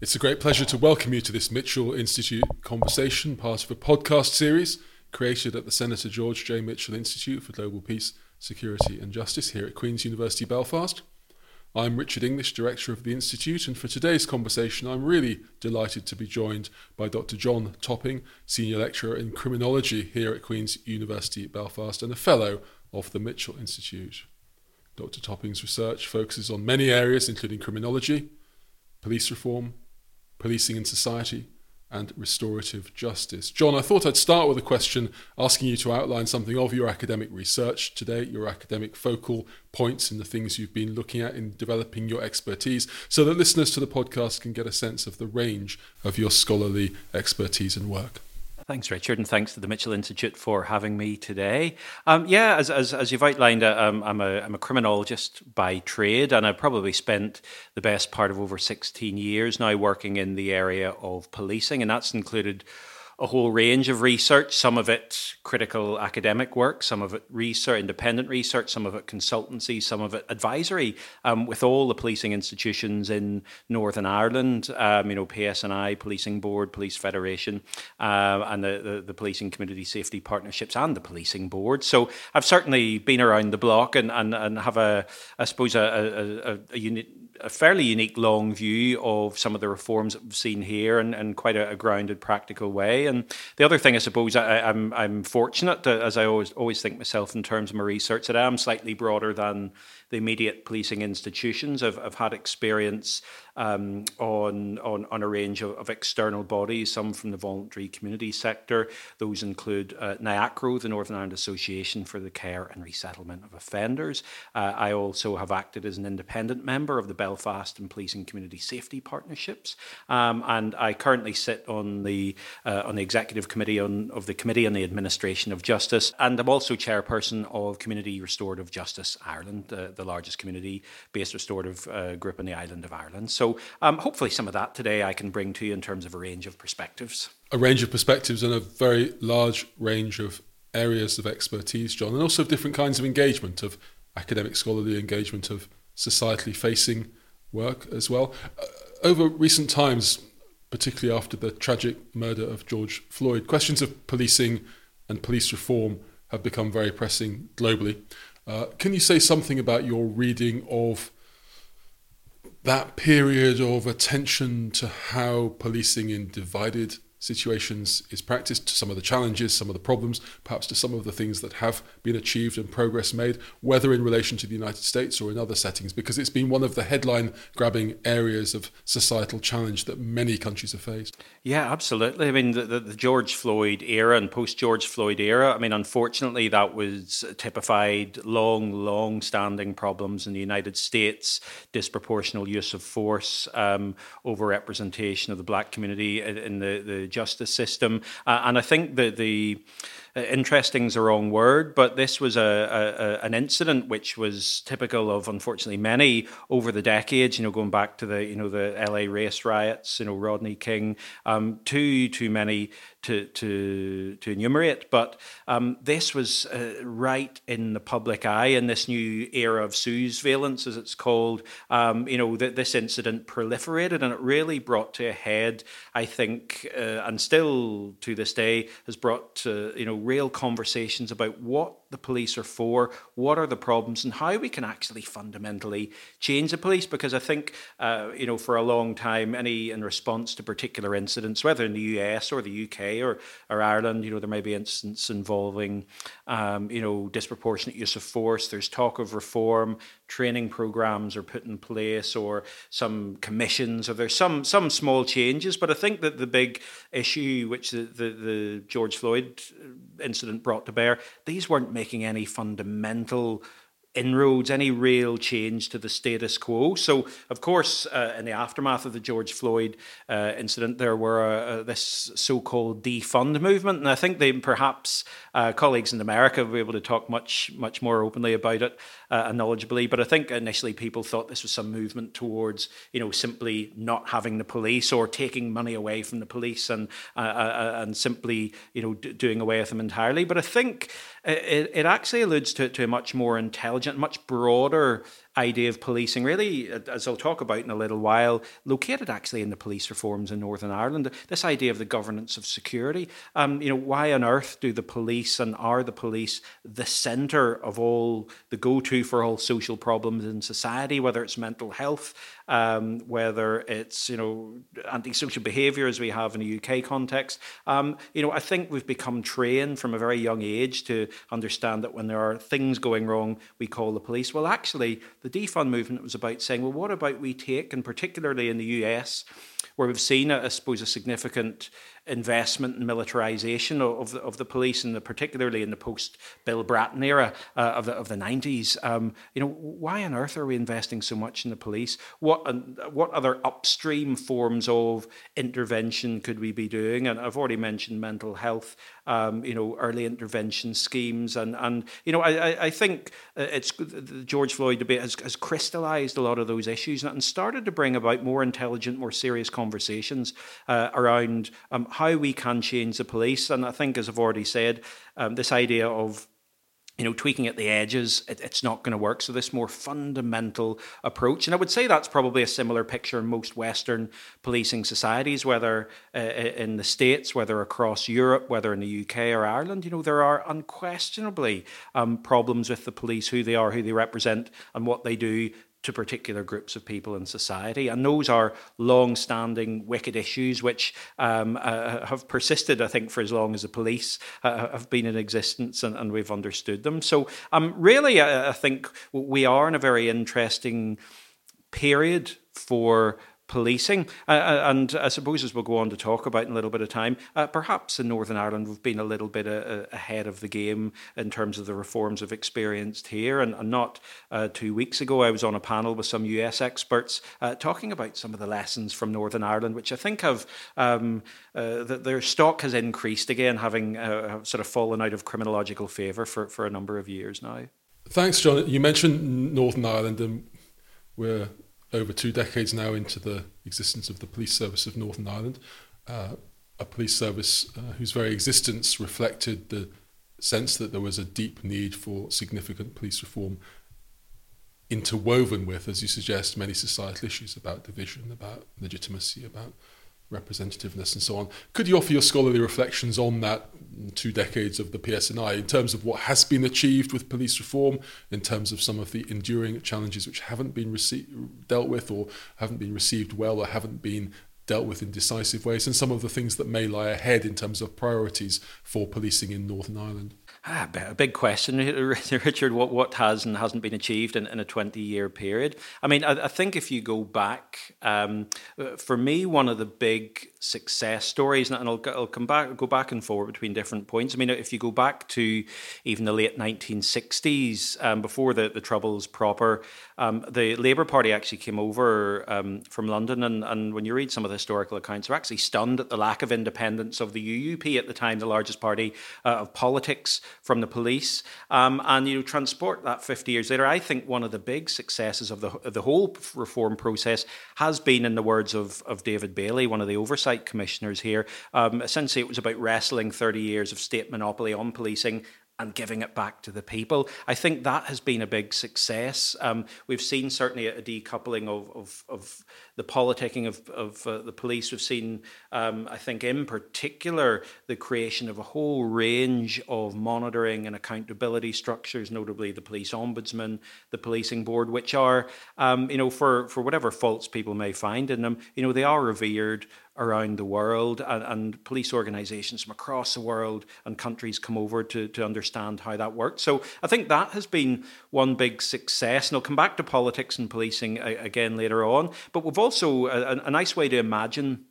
It's a great pleasure to welcome you to this Mitchell Institute conversation, part of a podcast series created at the Senator George J. Mitchell Institute for Global Peace, Security and Justice here at Queen's University Belfast. I'm Richard English, Director of the Institute, and for today's conversation, I'm really delighted to be joined by Dr. John Topping, Senior Lecturer in Criminology here at Queen's University Belfast and a Fellow of the Mitchell Institute. Dr. Topping's research focuses on many areas, including criminology, police reform, policing in society, and restorative justice. John, I thought I'd start with a question asking you to outline something of your academic research today, your academic focal points in the things you've been looking at in developing your expertise, so that listeners to the podcast can get a sense of the range of your scholarly expertise and work. Thanks, Richard, and thanks to the Mitchell Institute for having me today. Um, yeah, as, as, as, you've outlined, uh, um, I'm, a, I'm a criminologist by trade, and I've probably spent the best part of over 16 years now working in the area of policing, and that's included a whole range of research, some of it critical academic work, some of it research, independent research, some of it consultancy, some of it advisory, um, with all the policing institutions in Northern Ireland, um, you know, PSNI, Policing Board, Police Federation, uh, and the, the, the, Policing Community Safety Partnerships and the Policing Board. So I've certainly been around the block and, and, and have a, I suppose, a, a, a, a unit a fairly unique long view of some of the reforms that we've seen here and, and quite a, a grounded practical way. And the other thing, I suppose, I, am I'm, I'm fortunate, to, as I always always think myself in terms of my research, that I am slightly broader than the immediate policing institutions. I've, I've had experience um, on, on, on a range of, of, external bodies, some from the voluntary community sector. Those include uh, NIACRO, the Northern Ireland Association for the Care and Resettlement of Offenders. Uh, I also have acted as an independent member of the Belfast and Policing Community Safety Partnerships, um, and I currently sit on the uh, on the executive committee on, of the Committee on the Administration of Justice, and I'm also chairperson of Community Restorative Justice Ireland, uh, the largest community-based restorative uh, group in the island of Ireland. So so um, hopefully, some of that today I can bring to you in terms of a range of perspectives. A range of perspectives and a very large range of areas of expertise, John, and also different kinds of engagement, of academic scholarly engagement, of societally facing work as well. Uh, over recent times, particularly after the tragic murder of George Floyd, questions of policing and police reform have become very pressing globally. Uh, can you say something about your reading of that period of attention to how policing in divided situations is practiced, to some of the challenges, some of the problems, perhaps to some of the things that have been achieved and progress made, whether in relation to the United States or in other settings, because it's been one of the headline grabbing areas of societal challenge that many countries have faced. Yeah, absolutely. I mean, the, the, the George Floyd era and post George Floyd era, I mean, unfortunately, that was typified long, long standing problems in the United States, disproportional use of force, um, over representation of the black community in the, the justice system. Uh, and I think that the uh, interesting is the wrong word, but this was a, a, an incident which was typical of unfortunately many over the decades. You know, going back to the you know the L.A. race riots, you know Rodney King, um, too too many to to to enumerate. But um, this was uh, right in the public eye in this new era of surveillance, as it's called. Um, you know that this incident proliferated, and it really brought to a head. I think, uh, and still to this day, has brought to you know real conversations about what the police are for, what are the problems, and how we can actually fundamentally change the police. Because I think, uh, you know, for a long time, any in response to particular incidents, whether in the US or the UK or, or Ireland, you know, there may be incidents involving, um, you know, disproportionate use of force. There's talk of reform, training programs are put in place, or some commissions, or there's some some small changes. But I think that the big issue, which the, the, the George Floyd incident brought to bear, these weren't making any fundamental inroads, any real change to the status quo. So, of course, uh, in the aftermath of the George Floyd uh, incident, there were uh, this so-called defund movement, and I think they perhaps uh, colleagues in America will be able to talk much, much more openly about it uh, and knowledgeably. But I think initially people thought this was some movement towards, you know, simply not having the police or taking money away from the police and uh, and simply, you know, d- doing away with them entirely. But I think it, it actually alludes to, to a much more intelligent, much broader idea of policing, really, as I'll talk about in a little while, located actually in the police reforms in Northern Ireland. This idea of the governance of security. Um, you know, why on earth do the police and are the police the centre of all the go-to for all social problems in society, whether it's mental health, um, whether it's you know antisocial behaviour as we have in a UK context. Um, you know, I think we've become trained from a very young age to understand that when there are things going wrong, we call the police. Well, actually, the defund movement was about saying, well, what about we take, and particularly in the US, where we've seen, I suppose, a significant investment and militarization of the, of the police, and particularly in the post Bill Bratton era uh, of the of the nineties. Um, you know, why on earth are we investing so much in the police? What uh, what other upstream forms of intervention could we be doing? And I've already mentioned mental health. Um, you know, early intervention schemes, and and you know, I I think uh, it's the George Floyd debate has, has crystallized a lot of those issues and started to bring about more intelligent, more serious conversations uh, around um, how we can change the police. And I think, as I've already said, um, this idea of you know, tweaking at the edges, it, it's not going to work. So this more fundamental approach, and I would say that's probably a similar picture in most Western policing societies, whether uh, in the States, whether across Europe, whether in the UK or Ireland. You know, there are unquestionably um, problems with the police, who they are, who they represent, and what they do to particular groups of people in society. And those are long standing wicked issues which um, uh, have persisted, I think, for as long as the police uh, have been in existence and, and, we've understood them. So, um, really, I, I think we are in a very interesting period for policing. Uh, uh, and I suppose, as we'll go on to talk about in a little bit of time, uh, perhaps in Northern Ireland we've been a little bit a, uh, a ahead of the game in terms of the reforms we've experienced here. And, and not uh, two weeks ago, I was on a panel with some US experts uh, talking about some of the lessons from Northern Ireland, which I think have um, their stock has increased again, having sort of fallen out of criminological favour for, for a number of years now. Thanks, John. You mentioned Northern Ireland, and we're over two decades now into the existence of the police service of Northern Ireland, uh, a police service uh, whose very existence reflected the sense that there was a deep need for significant police reform interwoven with, as you suggest, many societal issues about division, about legitimacy, about representativeness and so on. Could you offer your scholarly reflections on that two decades of the PSNI in terms of what has been achieved with police reform, in terms of some of the enduring challenges which haven't been rece- dealt with or haven't been received well or haven't been dealt with in decisive ways, and some of the things that may lie ahead in terms of priorities for policing in Northern Ireland? Ah, a big question, Richard. What what has and hasn't been achieved in, in a twenty year period? I mean, I, I think if you go back, um, for me, one of the big success stories, and I'll, come back, go back and forward between different points. I mean, if you go back to even the late nineteen sixties, um, before the the troubles proper, um, the Labour Party actually came over um, from London, and, and when you read some of the historical accounts, they're actually stunned at the lack of independence of the UUP at the time, the largest party uh, of politics from the police. Um, and you know, transport that 50 years later, I think one of the big successes of the, of the whole reform process has been, in the words of, of David Bayley, one of the oversight commissioners here, um, essentially it was about wrestling 30 years of state monopoly on policing and giving it back to the people. I think that has been a big success. Um, we've seen certainly a decoupling of, of, of the politicking of, of uh, the police. We've seen, um, I think, in particular, the creation of a whole range of monitoring and accountability structures, notably the police ombudsman, the policing board, which are, um, you know, for, for whatever faults people may find in them, you know, they are revered around the world and, and, police organizations from across the world and countries come over to, to understand how that works. So I think that has been one big success. And I'll come back to politics and policing again later on. But we've also a, a nice way to imagine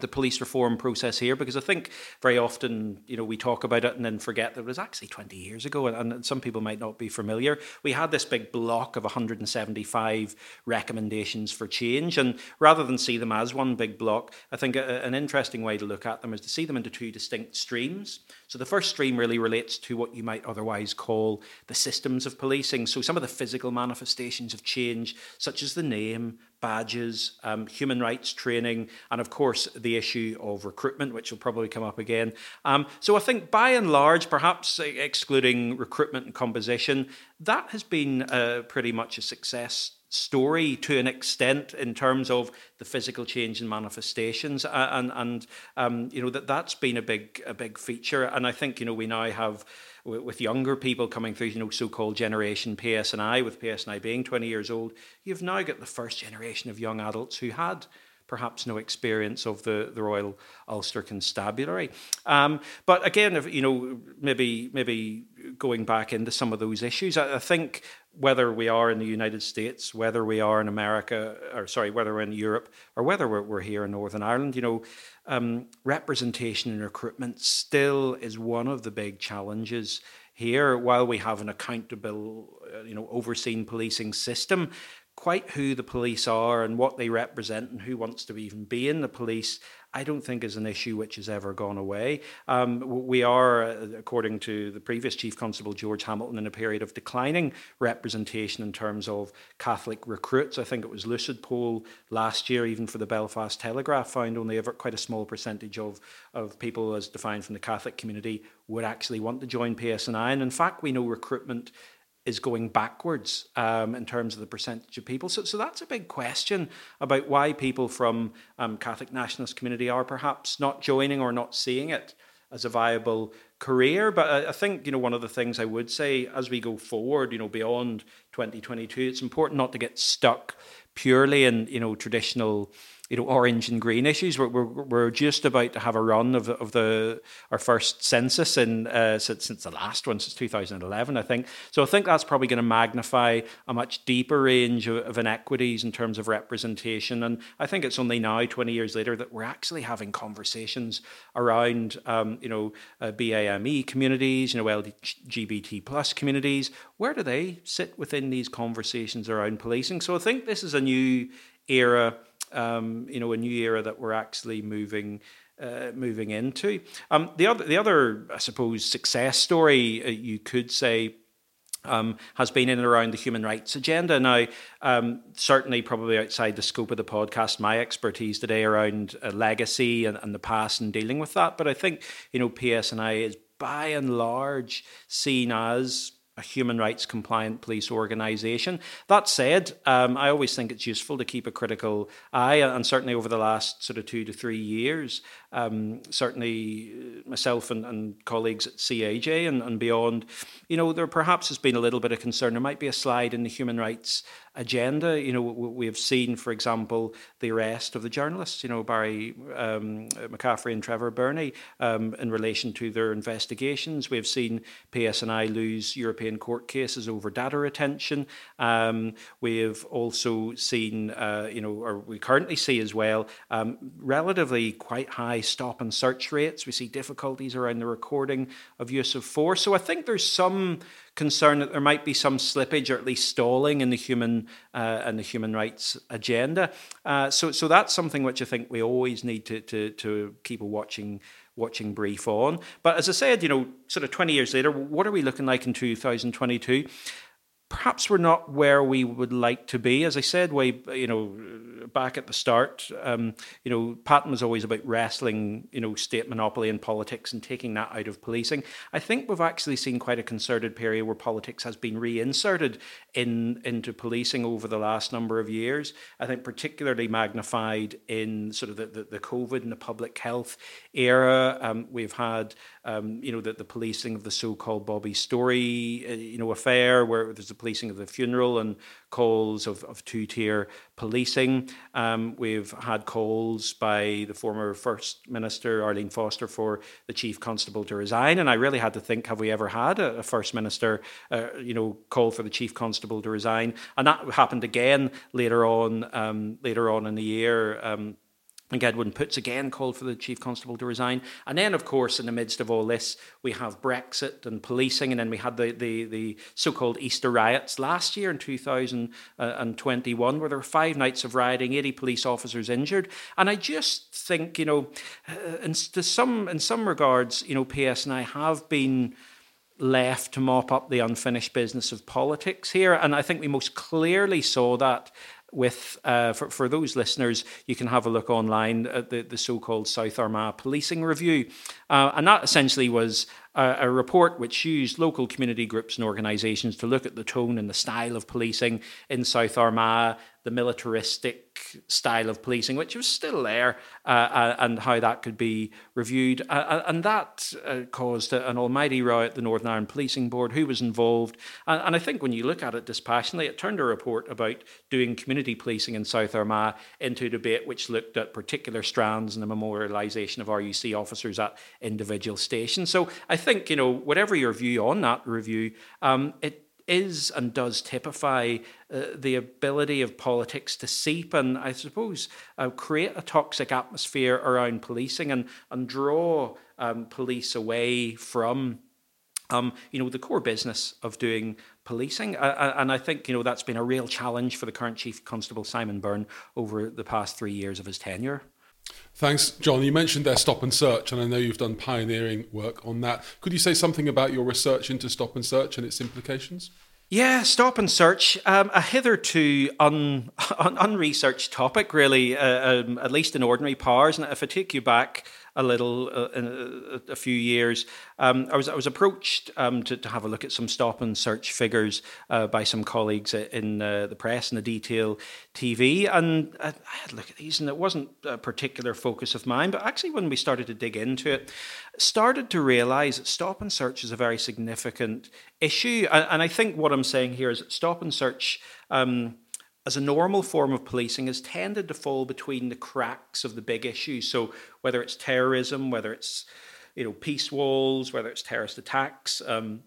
the police reform process here because I think very often, you know, we talk about it and then forget that it was actually 20 years ago, and, and, some people might not be familiar. We had this big block of 175 recommendations for change, and rather than see them as one big block, I think a, an interesting way to look at them is to see them into two distinct streams. So the first stream really relates to what you might otherwise call the systems of policing. So some of the physical manifestations of change, such as the name, badges, um, human rights training, and of course the issue of recruitment, which will probably come up again. Um, so I think by and large, perhaps excluding recruitment and composition, that has been uh, pretty much a success story to an extent in terms of the physical change in manifestations and and um, you know that that's been a big a big feature and I think you know we now have with younger people coming through, you know, so-called generation PSNI, with PSNI being 20 years old, you've now got the first generation of young adults who had perhaps no experience of the, the Royal Ulster Constabulary. Um, but again, if, you know, maybe maybe going back into some of those issues, I, I, think whether we are in the United States, whether we are in America, or sorry, whether we're in Europe, or whether we're, we're here in Northern Ireland, you know, um, representation and recruitment still is one of the big challenges here. While we have an accountable, uh, you know, overseen policing system, quite who the police are and what they represent and who wants to even be in the police, I don't think is an issue which has ever gone away. Um, we are, uh, according to the previous Chief Constable George Hamilton, in a period of declining representation in terms of Catholic recruits. I think it was Lucid poll last year, even for the Belfast Telegraph, found only ever quite a small percentage of, of people, as defined from the Catholic community, would actually want to join PSNI. And in fact, we know recruitment is going backwards um, in terms of the percentage of people. So, so that's a big question about why people from um, Catholic nationalist community are perhaps not joining or not seeing it as a viable career. But I, I think you know one of the things I would say as we go forward, you know, beyond 2022, it's important not to get stuck purely in you know traditional you know orange and green issues. We're, we're, we're just about to have a run of, of the our first census in uh, since, since the last one since 2011, I think. So I think that's probably going to magnify a much deeper range of, of, inequities in terms of representation. And I think it's only now, 20 years later, that we're actually having conversations around um, you know uh, BAME communities, you know LGBT plus communities. Where do they sit within these conversations around policing? So I think this is a new era um, you know, a new era that we're actually moving uh, moving into. Um, the other, the other, I suppose, success story uh, you could say. Um, has been in and around the human rights agenda. Now, um, certainly, probably outside the scope of the podcast, my expertise today around uh, legacy and, and, the past and dealing with that. But I think you know PSNI is by and large seen as a human rights compliant police organisation. That said, um, I always think it's useful to keep a critical eye, and certainly over the last sort of two to three years, um, certainly uh, myself and, and, colleagues at CAJ and, and, beyond, you know, there perhaps has been a little bit of concern. There might be a slide in the human rights agenda. You know, we have seen, for example, the arrest of the journalists, you know, Barry um, McCaffrey and Trevor Birney um, in relation to their investigations. We have seen PSNI lose European court cases over data retention. Um, we have also seen, uh, you know, or we currently see as well, um, relatively quite high stop and search rates. We see difficulties around the recording of use of force. So I think there's some concern that there might be some slippage or at least stalling in the human uh, and the human rights agenda. Uh, so, so that's something which I think we always need to to, to keep a watching watching brief on. But as I said, you know, sort of 20 years later, what are we looking like in 2022? Perhaps we're not where we would like to be. As I said, way you know, back at the start, um, you know, Patten was always about wrestling, you know, state monopoly in politics and taking that out of policing. I think we've actually seen quite a concerted period where politics has been reinserted in into policing over the last number of years. I think particularly magnified in sort of the, the, the COVID and the public health era. Um, we've had, um, you know, the, the policing of the so-called Bobby Storey, uh, you know, affair where there's a policing of the funeral and calls of, of two tier policing. Um, we've had calls by the former First Minister, Arlene Foster, for the Chief Constable to resign. And I really had to think have we ever had a, a First Minister, uh, you know, call for the Chief Constable to resign? And that happened again later on, um, later on in the year. Um, and Edwin Poots again called for the chief constable to resign. And then, of course, in the midst of all this, we have Brexit and policing, and then we had the, the, the so called Easter riots last year in 2021, where there were five nights of rioting, 80 police officers injured. And I just think, you know, uh, in, to some, in some regards, you know, PSNI have been left to mop up the unfinished business of politics here. And I think we most clearly saw that with, uh, for, for those listeners, you can have a look online at the, the so called South Armagh Policing Review. Uh, and that essentially was a, report which used local community groups and organisations to look at the tone and the style of policing in South Armagh, the militaristic style of policing, which was still there, uh, uh and how that could be reviewed. Uh, uh, and that uh, caused an almighty row at the Northern Ireland Policing Board, who was involved. And, and, I think when you look at it dispassionately, it turned a report about doing community policing in South Armagh into a debate which looked at particular strands and the memorialisation of RUC officers at individual stations. So I think, you know, whatever your view on that review, um, it is and does typify uh, the ability of politics to seep and, I suppose, uh, create a toxic atmosphere around policing and, and draw um, police away from. Um, you know the core business of doing policing, uh, and I think you know that's been a real challenge for the current chief constable Simon Byrne over the past three years of his tenure. Thanks, John. You mentioned their stop and search, and I know you've done pioneering work on that. Could you say something about your research into stop and search and its implications? Yeah, stop and search. Um, a hitherto un, un, unresearched topic, really, uh, um, at least in ordinary powers. And if I take you back a little uh, in a, a, few years. Um, I was I was approached um, to, to have a look at some stop and search figures uh, by some colleagues in uh, the press and the detail TV, and I, had a look at these, and it wasn't a particular focus of mine. But actually, when we started to dig into it, started to realise that stop and search is a very significant issue, and, and I think what I'm saying here is that stop and search. Um, as a normal form of policing has tended to fall between the cracks of the big issues. So whether it's terrorism, whether it's you know peace walls, whether it's terrorist attacks. Um,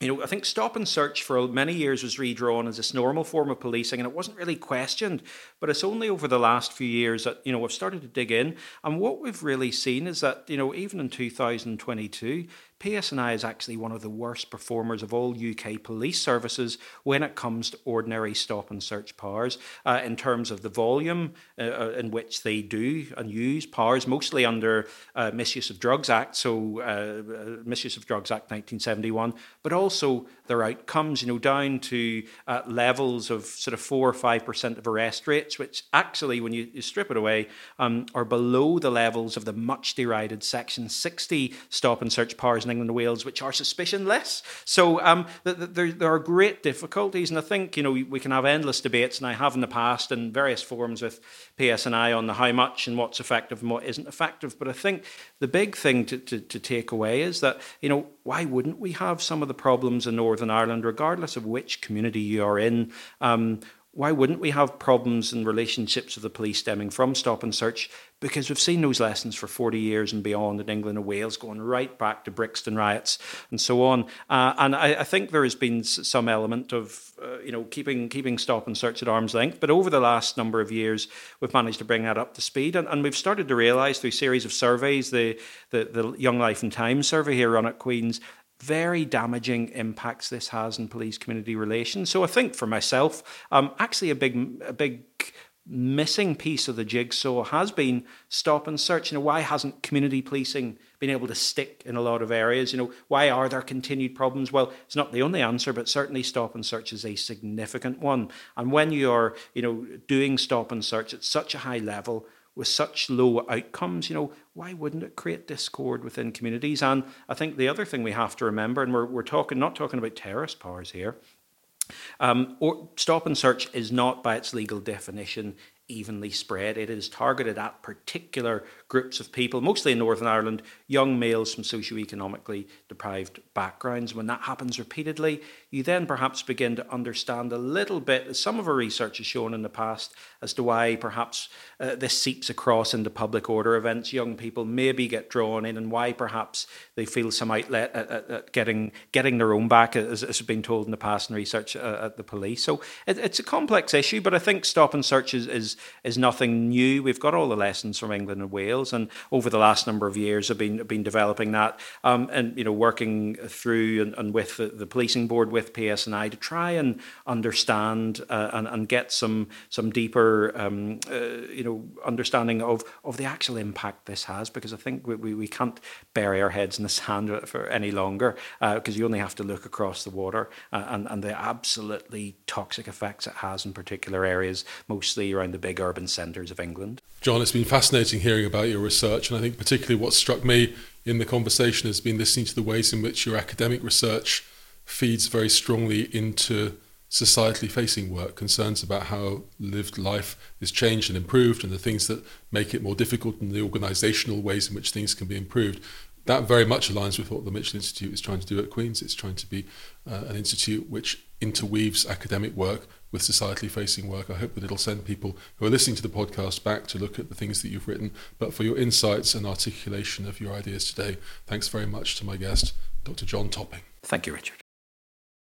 you know, I think stop and search for many years was redrawn as this normal form of policing, and it wasn't really questioned. But it's only over the last few years that you know we've started to dig in, and what we've really seen is that you know even in 2022, PSNI is actually one of the worst performers of all UK police services when it comes to ordinary stop and search powers uh, in terms of the volume uh, uh in which they do and use powers, mostly under uh, Misuse of Drugs Act, so uh, uh, Misuse of Drugs Act 1971, but also their outcomes, you know, down to levels of sort of four or five percent of arrest rates, which actually, when you, you strip it away, um, are below the levels of the much derided Section 60 stop and search powers in England and Wales, which are suspicionless. So um, there, there are great difficulties, and I think you know we, we can have endless debates, and I have in the past in various forums with PSNI on the how much and what's effective and what isn't effective. But I think the big thing to, to, to take away is that you know why wouldn't we have some of the problems in Northern Ireland, regardless of which community you are in? Um, why wouldn't we have problems in relationships with the police stemming from stop and search? Because we've seen those lessons for 40 years and beyond in England and Wales, going right back to Brixton riots and so on. Uh, and I, I, think there has been some element of, uh, you know, keeping keeping stop and search at arm's length. But over the last number of years, we've managed to bring that up to speed, and, and we've started to realise through a series of surveys, the, the the Young Life and Times survey here run at Queen's, very damaging impacts this has in police community relations. So I think for myself, um, actually a big a big missing piece of the jigsaw has been stop and search. You know, why hasn't community policing been able to stick in a lot of areas? You know, why are there continued problems? Well, it's not the only answer, but certainly stop and search is a significant one. And when you're, you know, doing stop and search at such a high level, with such low outcomes, you know, why wouldn't it create discord within communities? And I think the other thing we have to remember, and we're, we're talking not talking about terrorist powers here, um, or stop and search is not by its legal definition evenly spread. It is targeted at particular groups of people, mostly in Northern Ireland, young males from socioeconomically deprived backgrounds. When that happens repeatedly, you then perhaps begin to understand a little bit, as some of our research has shown in the past, as to why perhaps uh, this seeps across into public order events. Young people maybe get drawn in, and why perhaps they feel some outlet at, at, at getting getting their own back, as, has been told in the past in research uh, at the police. So it, it's a complex issue, but I think stop and search is, is is nothing new. We've got all the lessons from England and Wales, and over the last number of years, have been been developing that, um, and you know, working through and, and with the, the, policing board with PSNI to try and understand uh, and, and get some some deeper, um, uh, you know, understanding of of the actual impact this has, because I think we, we, we can't bury our heads in the sand for any longer, because uh, you only have to look across the water uh, and and the absolutely toxic effects it has in particular areas, mostly around the big urban centres of England. John, it's been fascinating hearing about your research, and I think particularly what struck me in the conversation has been listening to the ways in which your academic research feeds very strongly into societally facing work, concerns about how lived life is changed and improved, and the things that make it more difficult, and the organisational ways in which things can be improved that very much aligns with what the Mitchell Institute is trying to do at Queen's. It's trying to be uh, an institute which interweaves academic work with societally facing work. I hope that it'll send people who are listening to the podcast back to look at the things that you've written. But for your insights and articulation of your ideas today, thanks very much to my guest, Dr. John Topping. Thank you, Richard.